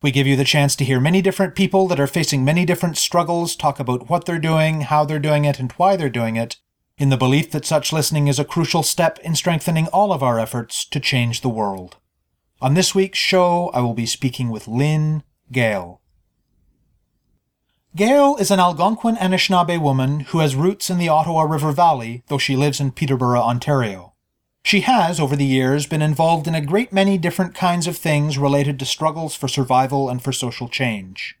We give you the chance to hear many different people that are facing many different struggles talk about what they're doing, how they're doing it, and why they're doing it, in the belief that such listening is a crucial step in strengthening all of our efforts to change the world. On this week's show, I will be speaking with Lynn Gehl. Gehl is an Algonquin Anishinaabe woman who has roots in the Ottawa River Valley, though she lives in Peterborough, Ontario. She has, over the years, been involved in a great many different kinds of things related to struggles for survival and for social change.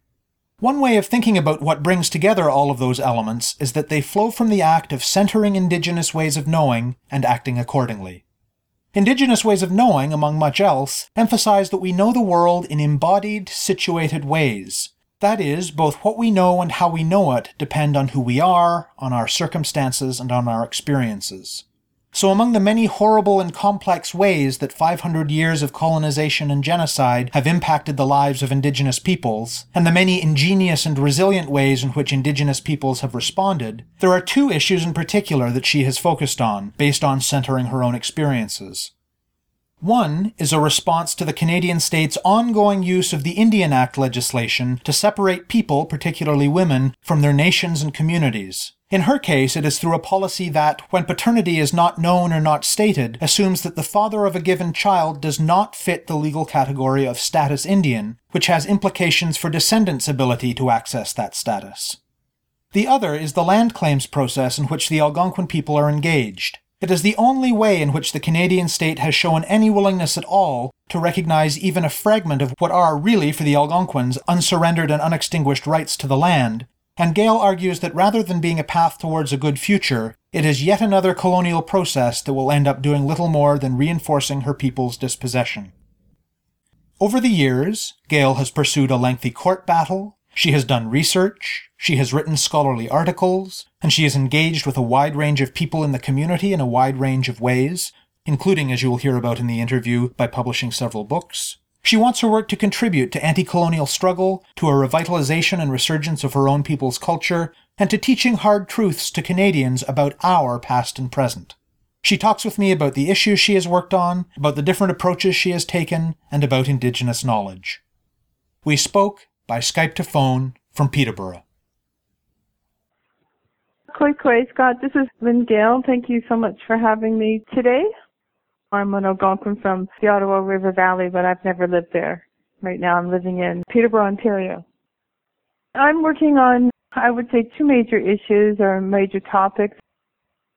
One way of thinking about what brings together all of those elements is that they flow from the act of centering Indigenous ways of knowing and acting accordingly. Indigenous ways of knowing, among much else, emphasize that we know the world in embodied, situated ways. That is, both what we know and how we know it depend on who we are, on our circumstances, and on our experiences. So, among the many horrible and complex ways that 500 years of colonization and genocide have impacted the lives of Indigenous peoples, and the many ingenious and resilient ways in which Indigenous peoples have responded, there are two issues in particular that she has focused on, based on centering her own experiences. One is a response to the Canadian state's ongoing use of the Indian Act legislation to separate people, particularly women, from their nations and communities. In her case, it is through a policy that, when paternity is not known or not stated, assumes that the father of a given child does not fit the legal category of status Indian, which has implications for descendants' ability to access that status. The other is the land claims process in which the Algonquin people are engaged. It is the only way in which the Canadian state has shown any willingness at all to recognize even a fragment of what are really, for the Algonquins, unsurrendered and unextinguished rights to the land, and Gehl argues that rather than being a path towards a good future, it is yet another colonial process that will end up doing little more than reinforcing her people's dispossession. Over the years, Gehl has pursued a lengthy court battle, she has done research, she has written scholarly articles, and she is engaged with a wide range of people in the community in a wide range of ways, including, as you will hear about in the interview, by publishing several books. She wants her work to contribute to anti colonial struggle, to a revitalization and resurgence of her own people's culture, and to teaching hard truths to Canadians about our past and present. She talks with me about the issues she has worked on, about the different approaches she has taken, and about Indigenous knowledge. We spoke by Skype to phone from Peterborough. Kwey Kwey, Scott. This is Lynn Gehl. Thank you so much for having me today. I'm an Algonquin from the Ottawa River Valley, but I've never lived there. Right now I'm living in Peterborough, Ontario. I'm working on, I would say, two major issues or major topics.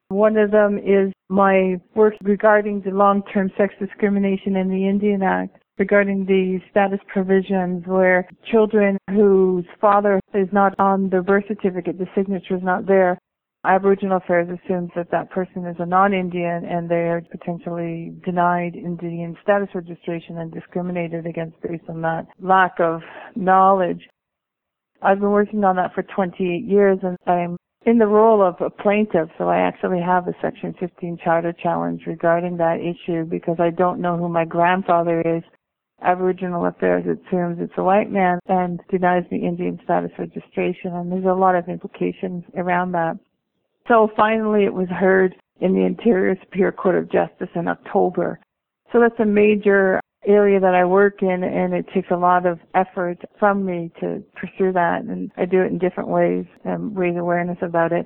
One of them is my work regarding the long-term sex discrimination in the Indian Act regarding the status provisions where children whose father is not on the birth certificate, the signature is not there, Aboriginal Affairs assumes that that person is a non-Indian and they are potentially denied Indian status registration and discriminated against based on that lack of knowledge. I've been working on that for 28 years and I'm in the role of a plaintiff, so I actually have a Section 15 charter challenge regarding that issue because I don't know who my grandfather is Aboriginal Affairs assumes it's a white man and denies me Indian status registration, and there's a lot of implications around that. So finally, it was heard in the Ontario Superior Court of Justice in October. So that's a major area that I work in, and it takes a lot of effort from me to pursue that, and I do it in different ways and raise awareness about it.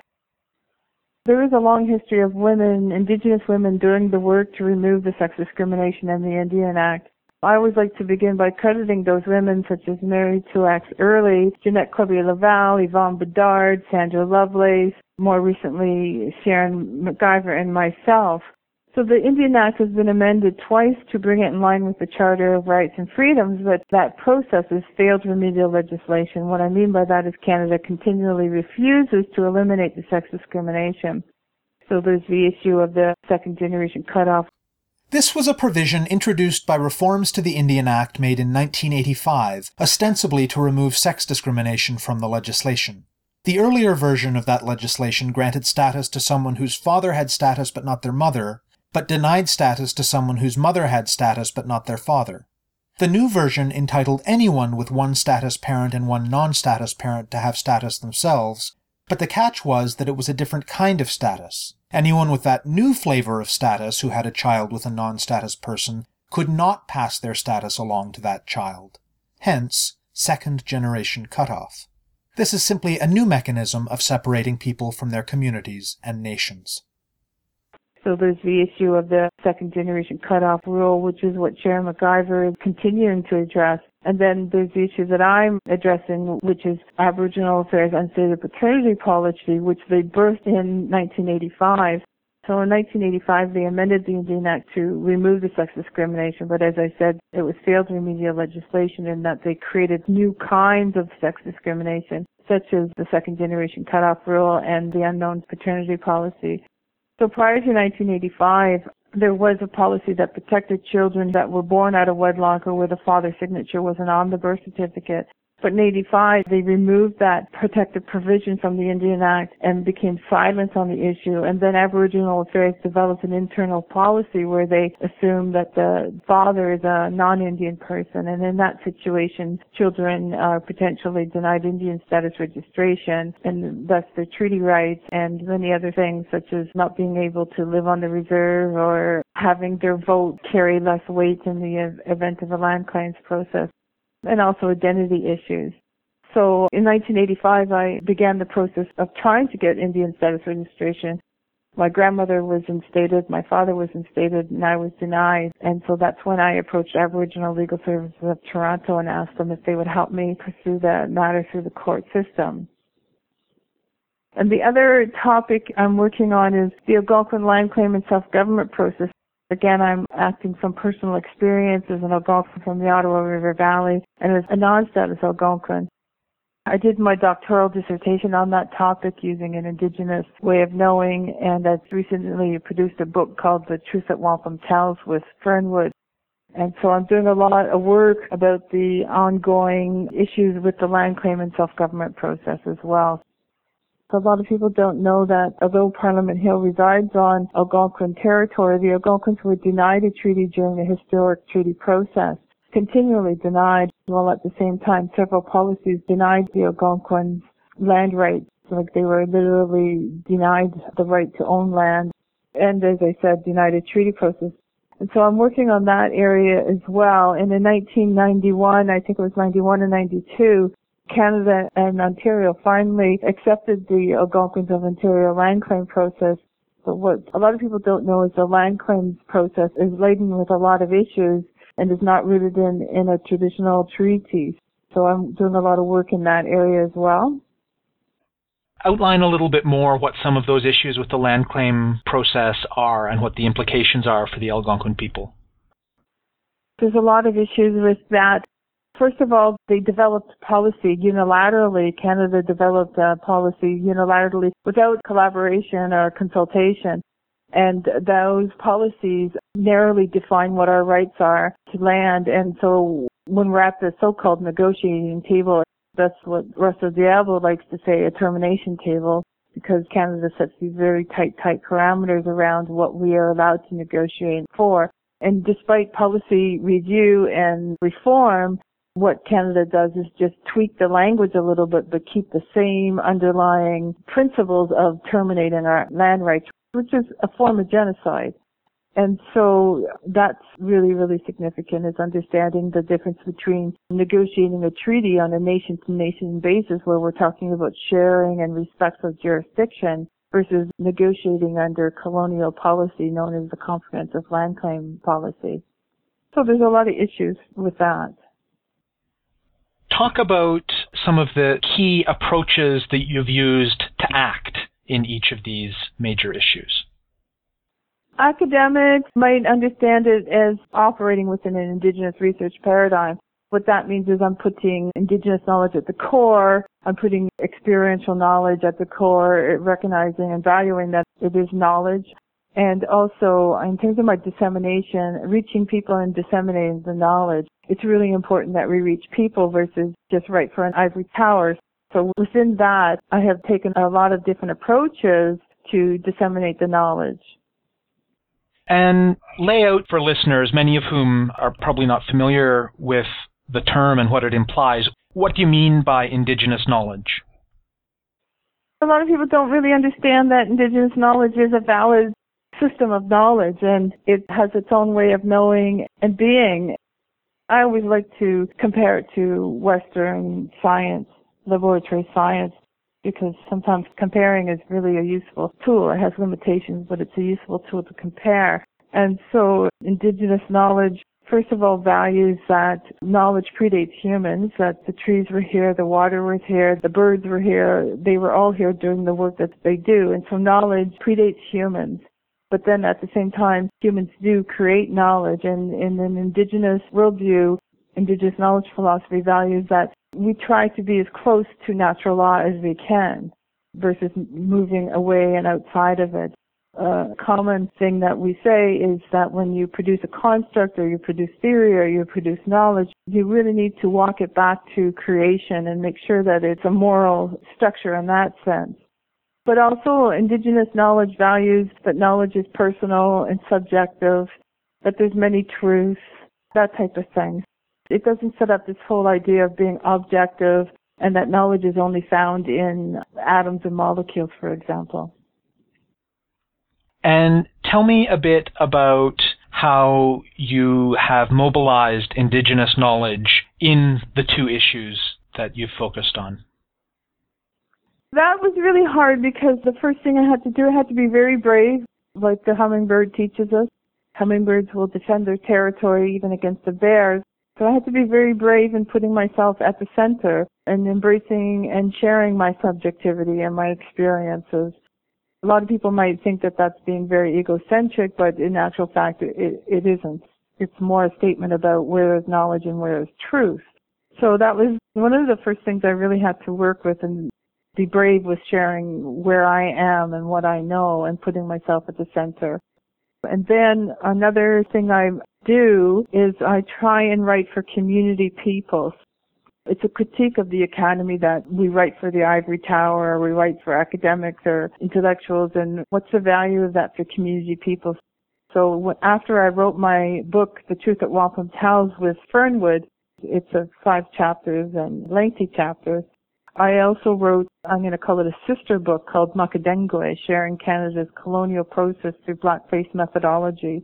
There is a long history of women, Indigenous women, doing the work to remove the sex discrimination in the Indian Act. I always like to begin by crediting those women such as Mary Two-Axe Earley, Jeannette Corbiere Lavell, Yvonne Bedard, Sandra Lovelace, more recently Sharon McIvor and myself. So the Indian Act has been amended twice to bring it in line with the Charter of Rights and Freedoms, but that process has failed remedial legislation. What I mean by that is Canada continually refuses to eliminate the sex discrimination. So there's the issue of the second generation cutoff This was a provision introduced by reforms to the Indian Act made in 1985, ostensibly to remove sex discrimination from the legislation. The earlier version of that legislation granted status to someone whose father had status but not their mother, but denied status to someone whose mother had status but not their father. The new version entitled anyone with one status parent and one non status parent to have status themselves, but the catch was that it was a different kind of status. Anyone with that new flavor of status who had a child with a non status person could not pass their status along to that child. Hence, second generation cutoff. This is simply a new mechanism of separating people from their communities and nations. So there's the issue of the second generation cutoff rule, which is what Sharon McIvor is continuing to address. And then there's the issue that I'm addressing, which is Aboriginal Affairs and Unstated Paternity Policy, which they birthed in 1985. So in 1985, they amended the Indian Act to remove the sex discrimination, but as I said, it was failed remedial legislation in that they created new kinds of sex discrimination, such as the second generation cutoff rule and the unknown paternity policy. So prior to 1985, there was a policy that protected children that were born out of wedlock or where the father's signature wasn't on the birth certificate. But in 85, they removed that protective provision from the Indian Act and became silent on the issue. And then Aboriginal Affairs developed an internal policy where they assume that the father is a non-Indian person. And in that situation, children are potentially denied Indian status registration and thus their treaty rights and many other things such as not being able to live on the reserve or having their vote carry less weight in the event of a land claims process and also identity issues. So in 1985, I began the process of trying to get Indian status registration. My grandmother was instated, my father was instated, and I was denied. And so that's when I approached Aboriginal Legal Services of Toronto and asked them if they would help me pursue that matter through the court system. And the other topic I'm working on is the Algonquin land claim and self-government process. Again, I'm acting from personal experience as an Algonquin from the Ottawa River Valley and as a non-status Algonquin. I did my doctoral dissertation on that topic using an indigenous way of knowing and I've recently produced a book called The Truth That Wampum Tells with Fernwood. And so I'm doing a lot of work about the ongoing issues with the land claim and self-government process as well. A lot of people don't know that although Parliament Hill resides on Algonquin territory, the Algonquins were denied a treaty during the historic treaty process, continually denied, while at the same time several policies denied the Algonquins land rights. Like they were literally denied the right to own land and as I said, denied a treaty process. And so I'm working on that area as well. And in 1991, I think it was 91 and 92, Canada and Ontario finally accepted the Algonquins of Ontario land claim process. But what a lot of people don't know is the land claims process is laden with a lot of issues and is not rooted in, in a traditional treaty. So I'm doing a lot of work in that area as well. Outline a little bit more what some of those issues with the land claim process are and what the implications are for the Algonquin people. There's a lot of issues with that. First of all, they developed policy unilaterally. Canada developed policy unilaterally without collaboration or consultation. And those policies narrowly define what our rights are to land. And so when we're at the so-called negotiating table, that's what Russell Diabo likes to say, a termination table, because Canada sets these very tight, tight parameters around what we are allowed to negotiate for. And despite policy review and reform, what Canada does is just tweak the language a little bit, but keep the same underlying principles of terminating our land rights, which is a form of genocide. And so that's really, really significant is understanding the difference between negotiating a treaty on a nation to nation basis where we're talking about sharing and respect of jurisdiction versus negotiating under colonial policy known as the comprehensive land claim policy. So there's a lot of issues with that talk about some of the key approaches that you've used to act in each of these major issues. Academics might understand it as operating within an Indigenous research paradigm. What that means is I'm putting Indigenous knowledge at the core, I'm putting experiential knowledge at the core, recognizing and valuing that it is knowledge And also, in terms of my dissemination, reaching people and disseminating the knowledge, it's really important that we reach people versus just write for an ivory tower. So within that, I have taken a lot of different approaches to disseminate the knowledge. And lay out for listeners, many of whom are probably not familiar with the term and what it implies, what do you mean by indigenous knowledge? A lot of people don't really understand that indigenous knowledge is a valid system of knowledge and it has its own way of knowing and being. I always like to compare it to Western science, laboratory science, because sometimes comparing is really a useful tool. It has limitations, but it's a useful tool to compare. And so indigenous knowledge, first of all, values that knowledge predates humans, that the trees were here, the water was here, the birds were here, they were all here doing the work that they do. And so knowledge predates humans. But then at the same time, humans do create knowledge and in an indigenous worldview, indigenous knowledge philosophy values that we try to be as close to natural law as we can versus moving away and outside of it. A common thing that we say is that when you produce a construct or you produce theory or you produce knowledge, you really need to walk it back to creation and make sure that it's a moral structure in that sense. But also indigenous knowledge values that knowledge is personal and subjective, that there's many truths, that type of thing. It doesn't set up this whole idea of being objective and that knowledge is only found in atoms and molecules, for example. And tell me a bit about how you have mobilized indigenous knowledge in the two issues that you've focused on. That was really hard because the first thing I had to do, I had to be very brave, like the hummingbird teaches us. Hummingbirds will defend their territory even against the bears. So I had to be very brave in putting myself at the center and embracing and sharing my subjectivity and my experiences. A lot of people might think that that's being very egocentric, but in actual fact, it, it isn't. It's more a statement about where is knowledge and where is truth. So that was one of the first things I really had to work with and be brave with sharing where I am and what I know and putting myself at the center. And then another thing I do is I try and write for community people. It's a critique of the academy that we write for the ivory tower or we write for academics or intellectuals and what's the value of that for community people. So after I wrote my book, The Truth That Wampum Tells with Fernwood, it's a five chapters and lengthy chapters. I also wrote, I'm going to call it a sister book called Makadengwe, Sharing Canada's Colonial Process Through Blackface Methodology.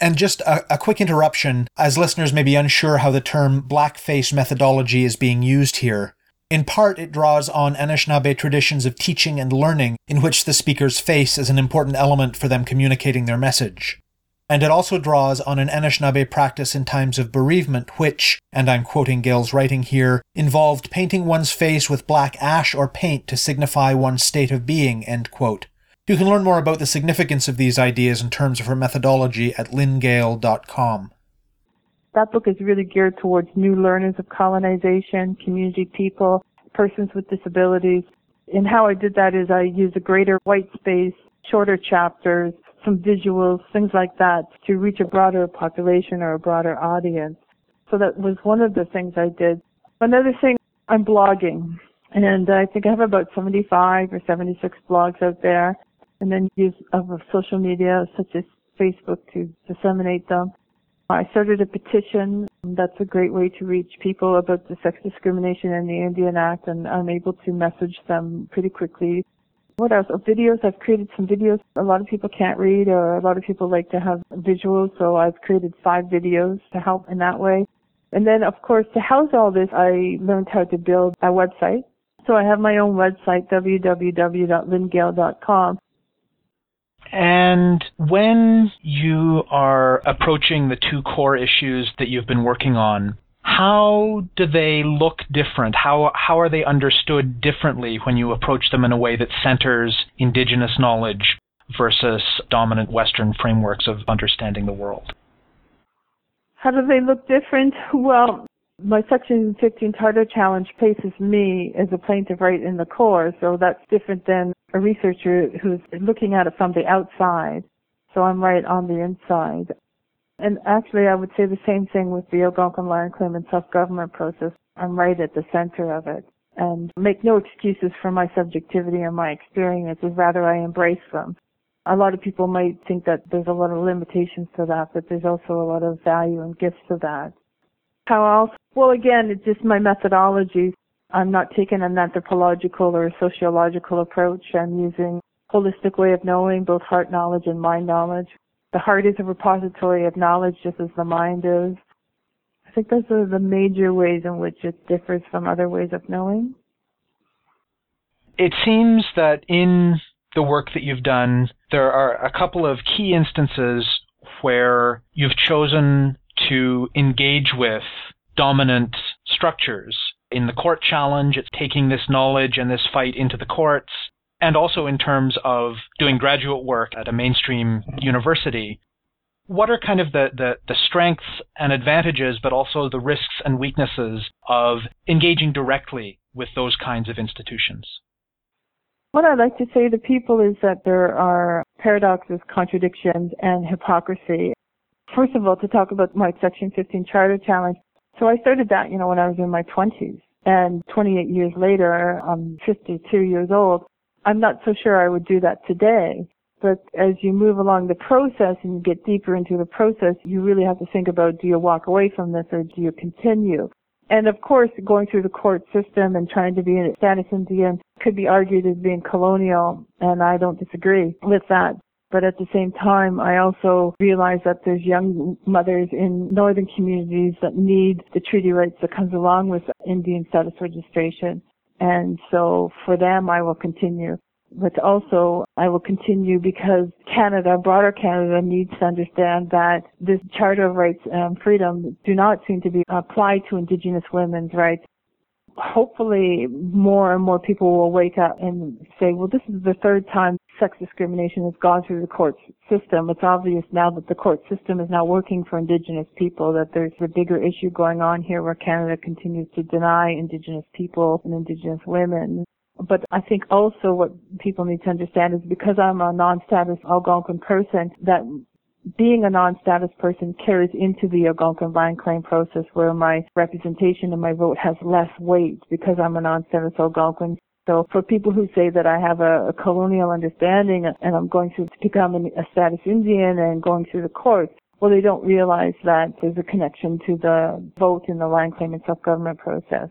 And just a, a, quick interruption, as listeners may be unsure how the term blackface methodology is being used here. In part, it draws on Anishinaabe traditions of teaching and learning, in which the speaker's face is an important element for them communicating their message. And it also draws on an Anishinaabe practice in times of bereavement, which, and I'm quoting Gehl's writing here, involved painting one's face with black ash or paint to signify one's state of being, end quote. You can learn more about the significance of these ideas in terms of her methodology at lynngehl.com. That book is really geared towards new learners of colonization, community people, persons with disabilities. And how I did that is I used a greater white space, shorter chapters, some visuals, things like that to reach a broader population or a broader audience. So that was one of the things I did. Another thing, I'm blogging. And I think I have about 75 or 76 blogs out there. And then use of social media such as Facebook to disseminate them. I started a petition. That's a great way to reach people about the Sex Discrimination and the Indian Act, and I'm able to message them pretty quickly. What else? Oh, videos. I've created some videos. A lot of people can't read or a lot of people like to have visuals, so I've created five videos to help in that way. And then, of course, to house all this, I learned how to build a website. So I have my own website, www.lynngehl.com. And when you are approaching the two core issues that you've been working on, how do they look different? How how are they understood differently when you approach them in a way that centers indigenous knowledge versus dominant Western frameworks of understanding the world? How do they look different? Well, my Section 15 Charter Challenge places me as a plaintiff right in the core, so that's different than a researcher who's looking at it from the outside. So I'm right on the inside. And actually, I would say the same thing with the Algonquin land claim and self-government process. I'm right at the center of it and make no excuses for my subjectivity and my experiences. Rather, I embrace them. A lot of people might think that there's a lot of limitations to that, but there's also a lot of value and gifts to that. How else? Well, again, it's just my methodology. I'm not taking an anthropological or sociological approach. I'm using holistic way of knowing, both heart knowledge and mind knowledge. The heart is a repository of knowledge just as the mind is. I think those are the major ways in which it differs from other ways of knowing. It seems that in the work that you've done, there are a couple of key instances where you've chosen to engage with dominant structures. In the court challenge, it's taking this knowledge and this fight into the courts, and also in terms of doing graduate work at a mainstream university. What are kind of the, the, the strengths and advantages, but also the risks and weaknesses of engaging directly with those kinds of institutions? What I'd like to say to people is that there are paradoxes, contradictions, and hypocrisy. First of all, to talk about my Section 15 Charter Challenge. So I started that, you know, when I was in my 20s. And 28 years later, I'm 52 years old. I'm not so sure I would do that today. But as you move along the process and you get deeper into the process, you really have to think about do you walk away from this or do you continue? And of course, going through the court system and trying to be a status Indian could be argued as being colonial, and I don't disagree with that. But at the same time, I also realize that there's young mothers in northern communities that need the treaty rights that comes along with Indian status registration. And so for them, I will continue but also I will continue because Canada, broader Canada, needs to understand that this Charter of Rights and Freedom do not seem to be applied to Indigenous women's rights. Hopefully more and more people will wake up and say, well, this is the third time sex discrimination has gone through the court system. It's obvious now that the court system is not working for Indigenous people, that there's a bigger issue going on here where Canada continues to deny Indigenous people and Indigenous women but I think also what people need to understand is because I'm a non-status Algonquin person, that being a non-status person carries into the Algonquin land claim process where my representation and my vote has less weight because I'm a non-status Algonquin. So for people who say that I have a, a colonial understanding and I'm going to become a status Indian and going through the courts, well, they don't realize that there's a connection to the vote in the land claim and self-government process.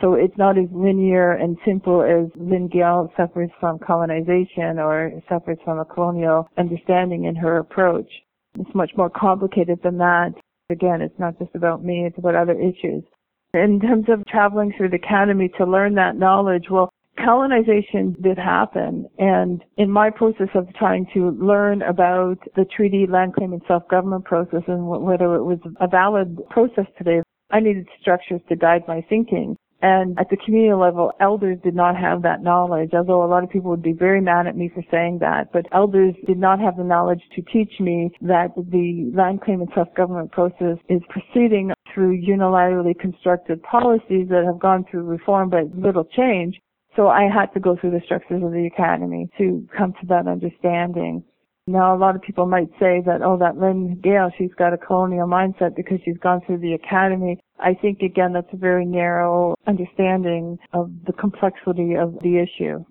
So it's not as linear and simple as Lynn Gehl suffers from colonization or suffers from a colonial understanding in her approach. It's much more complicated than that. Again, it's not just about me, it's about other issues. In terms of traveling through the academy to learn that knowledge, well, colonization did happen and in my process of trying to learn about the treaty land claim and self-government process and whether it was a valid process today i needed structures to guide my thinking and at the community level, elders did not have that knowledge, although a lot of people would be very mad at me for saying that. But elders did not have the knowledge to teach me that the land claim and self-government process is proceeding through unilaterally constructed policies that have gone through reform but little change. So I had to go through the structures of the academy to come to that understanding. Now, a lot of people might say that, oh, that Lynn Gehl, she's got a colonial mindset because she's gone through the academy. I think, again, that's a very narrow understanding of the complexity of the issue.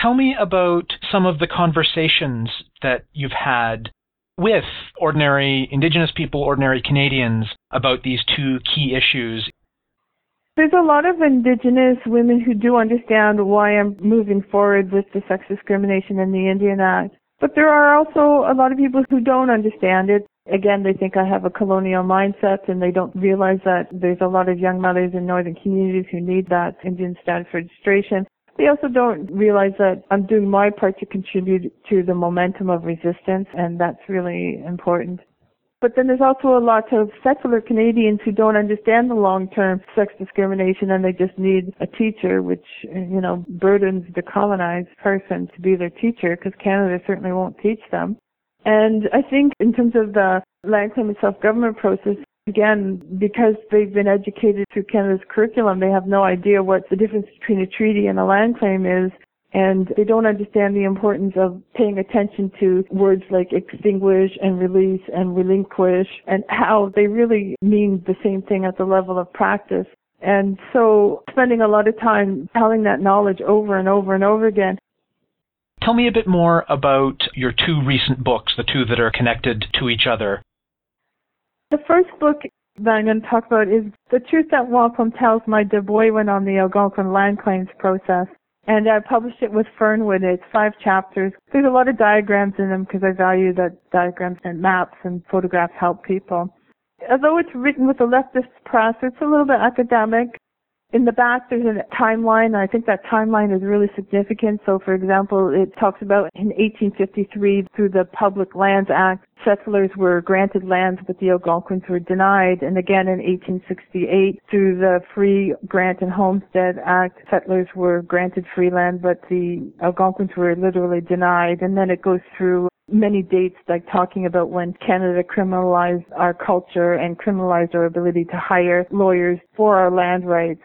Tell me about some of the conversations that you've had with ordinary Indigenous people, ordinary Canadians about these two key issues. There's a lot of Indigenous women who do understand why I'm moving forward with the Sex Discrimination in the Indian Act. But there are also a lot of people who don't understand it. Again, they think I have a colonial mindset and they don't realize that there's a lot of young mothers in northern communities who need that Indian status registration. They also don't realize that I'm doing my part to contribute to the momentum of resistance and that's really important. But then there's also a lot of secular Canadians who don't understand the long-term sex discrimination and they just need a teacher, which, you know, burdens the colonized person to be their teacher because Canada certainly won't teach them. And I think in terms of the land claim and self-government process, again, because they've been educated through Canada's curriculum, they have no idea what the difference between a treaty and a land claim is. And they don't understand the importance of paying attention to words like extinguish and release and relinquish and how they really mean the same thing at the level of practice. And so spending a lot of time telling that knowledge over and over and over again. Tell me a bit more about your two recent books, the two that are connected to each other. The first book that I'm going to talk about is The Truth That Wampum Tells My Debwewin on the Algonquin Land Claims Process. And I published it with Fernwood. It's five chapters. There's a lot of diagrams in them because I value that diagrams and maps and photographs help people. Although it's written with a leftist press, it's a little bit academic. In the back, there's a timeline. and I think that timeline is really significant. So, for example, it talks about in 1853 through the Public Lands Act, settlers were granted lands, but the Algonquins were denied. And again, in 1868 through the Free Grant and Homestead Act, settlers were granted free land, but the Algonquins were literally denied. And then it goes through many dates like talking about when Canada criminalized our culture and criminalized our ability to hire lawyers for our land rights.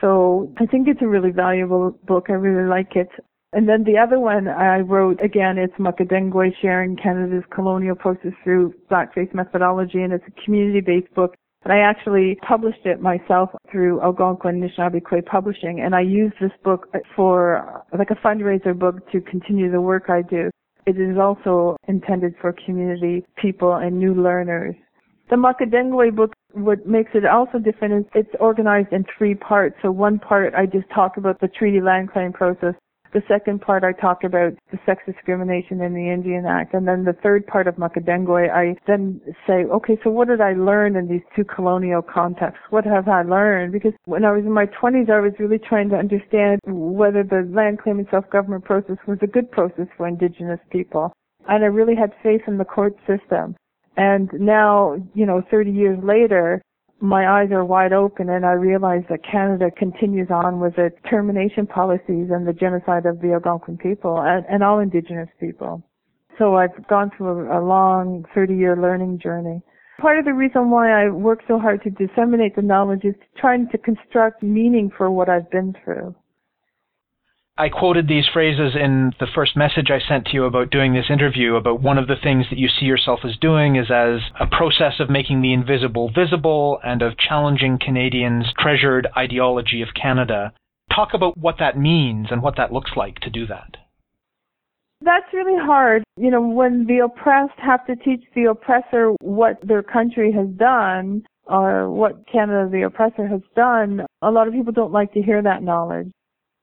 So I think it's a really valuable book. I really like it. And then the other one I wrote, again, it's Makadengwe Sharing Canada's Colonial Process Through Blackface Methodology, and it's a community-based book. And I actually published it myself through Algonquin Anishinaabe Publishing, and I use this book for like a fundraiser book to continue the work I do. It is also intended for community people and new learners. The Makadengwe book, what makes it also different is it's organized in three parts. So one part I just talk about the treaty land claim process. The second part I talk about the sex discrimination in the Indian Act. And then the third part of Makadengwe, I then say, okay, so what did I learn in these two colonial contexts? What have I learned? Because when I was in my 20s, I was really trying to understand whether the land claim and self-government process was a good process for Indigenous people. And I really had faith in the court system. And now, you know, 30 years later, my eyes are wide open and I realize that Canada continues on with its termination policies and the genocide of the Algonquin people and, and all Indigenous people. So I've gone through a, a long 30 year learning journey. Part of the reason why I work so hard to disseminate the knowledge is trying to construct meaning for what I've been through. I quoted these phrases in the first message I sent to you about doing this interview about one of the things that you see yourself as doing is as a process of making the invisible visible and of challenging Canadians' treasured ideology of Canada. Talk about what that means and what that looks like to do that. That's really hard. You know, when the oppressed have to teach the oppressor what their country has done or what Canada the oppressor has done, a lot of people don't like to hear that knowledge.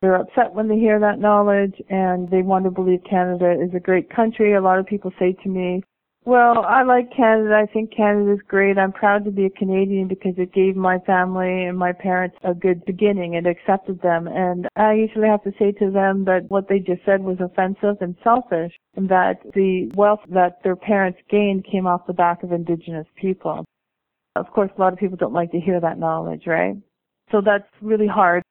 They're upset when they hear that knowledge and they want to believe Canada is a great country. A lot of people say to me, well, I like Canada. I think Canada is great. I'm proud to be a Canadian because it gave my family and my parents a good beginning. It accepted them. And I usually have to say to them that what they just said was offensive and selfish and that the wealth that their parents gained came off the back of Indigenous people. Of course, a lot of people don't like to hear that knowledge, right? So that's really hard.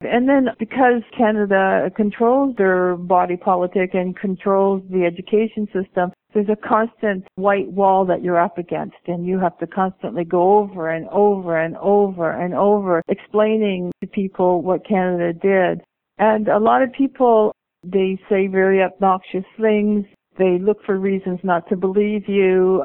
And then because Canada controls their body politic and controls the education system, there's a constant white wall that you're up against and you have to constantly go over and over and over and over explaining to people what Canada did. And a lot of people, they say very obnoxious things. They look for reasons not to believe you.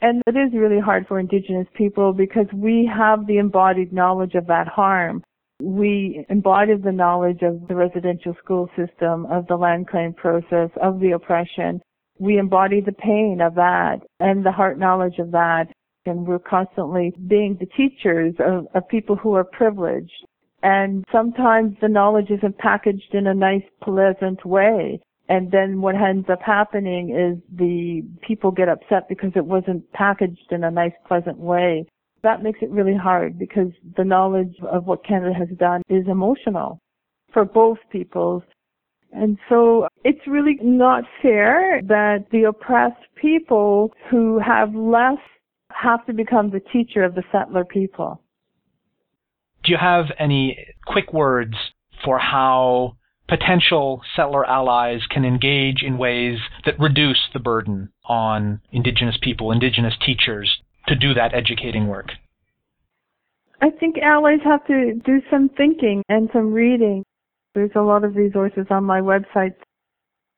And it is really hard for Indigenous people because we have the embodied knowledge of that harm. We embodied the knowledge of the residential school system, of the land claim process, of the oppression. We embody the pain of that and the heart knowledge of that. And we're constantly being the teachers of, of people who are privileged. And sometimes the knowledge isn't packaged in a nice, pleasant way. And then what ends up happening is the people get upset because it wasn't packaged in a nice, pleasant way that makes it really hard because the knowledge of what Canada has done is emotional for both peoples. And so it's really not fair that the oppressed people who have less have to become the teacher of the settler people. Do you have any quick words for how potential settler allies can engage in ways that reduce the burden on Indigenous people, Indigenous teachers, to do that educating work? I think allies have to do some thinking and some reading. There's a lot of resources on my website.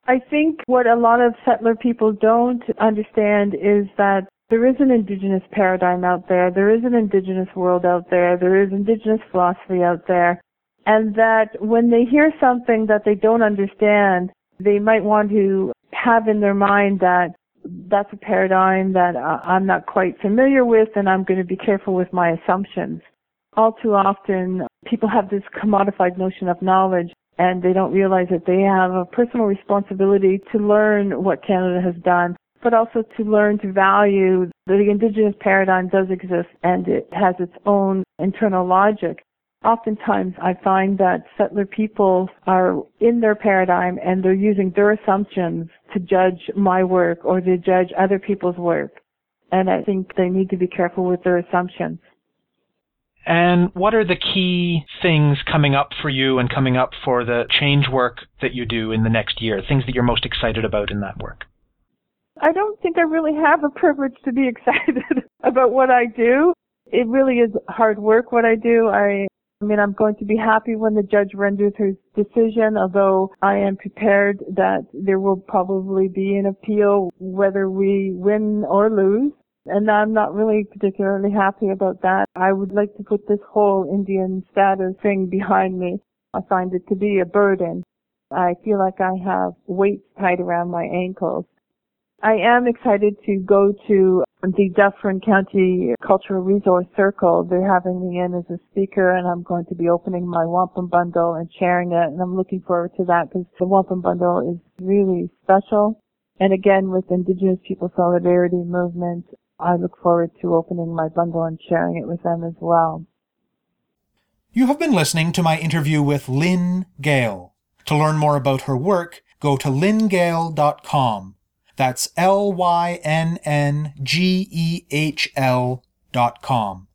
I think what a lot of settler people don't understand is that there is an indigenous paradigm out there. There is an indigenous world out there. There is indigenous philosophy out there. And that when they hear something that they don't understand, they might want to have in their mind that that's a paradigm that I'm not quite familiar with and I'm going to be careful with my assumptions. All too often, people have this commodified notion of knowledge and they don't realize that they have a personal responsibility to learn what Canada has done, but also to learn to value that the Indigenous paradigm does exist and it has its own internal logic. Oftentimes I find that settler people are in their paradigm and they're using their assumptions to judge my work or to judge other people's work. And I think they need to be careful with their assumptions. And what are the key things coming up for you and coming up for the change work that you do in the next year? Things that you're most excited about in that work? I don't think I really have a privilege to be excited about what I do. It really is hard work what I do. I I mean, I'm going to be happy when the judge renders his decision, although I am prepared that there will probably be an appeal whether we win or lose. And I'm not really particularly happy about that. I would like to put this whole Indian status thing behind me. I find it to be a burden. I feel like I have weights tied around my ankles. I am excited to go to the Dufferin County Cultural Resource Circle. They're having me in as a speaker and I'm going to be opening my wampum bundle and sharing it and I'm looking forward to that because the wampum bundle is really special. And again, with Indigenous People Solidarity Movement, I look forward to opening my bundle and sharing it with them as well. You have been listening to my interview with Lynn Gehl. To learn more about her work, go to lynngehl.com. That's L Y N N G E H L dot com.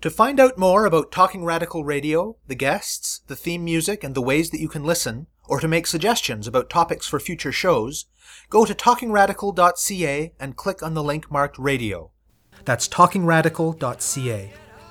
To find out more about Talking Radical Radio, the guests, the theme music, and the ways that you can listen, or to make suggestions about topics for future shows, go to talkingradical.ca and click on the link marked radio. That's talkingradical.ca.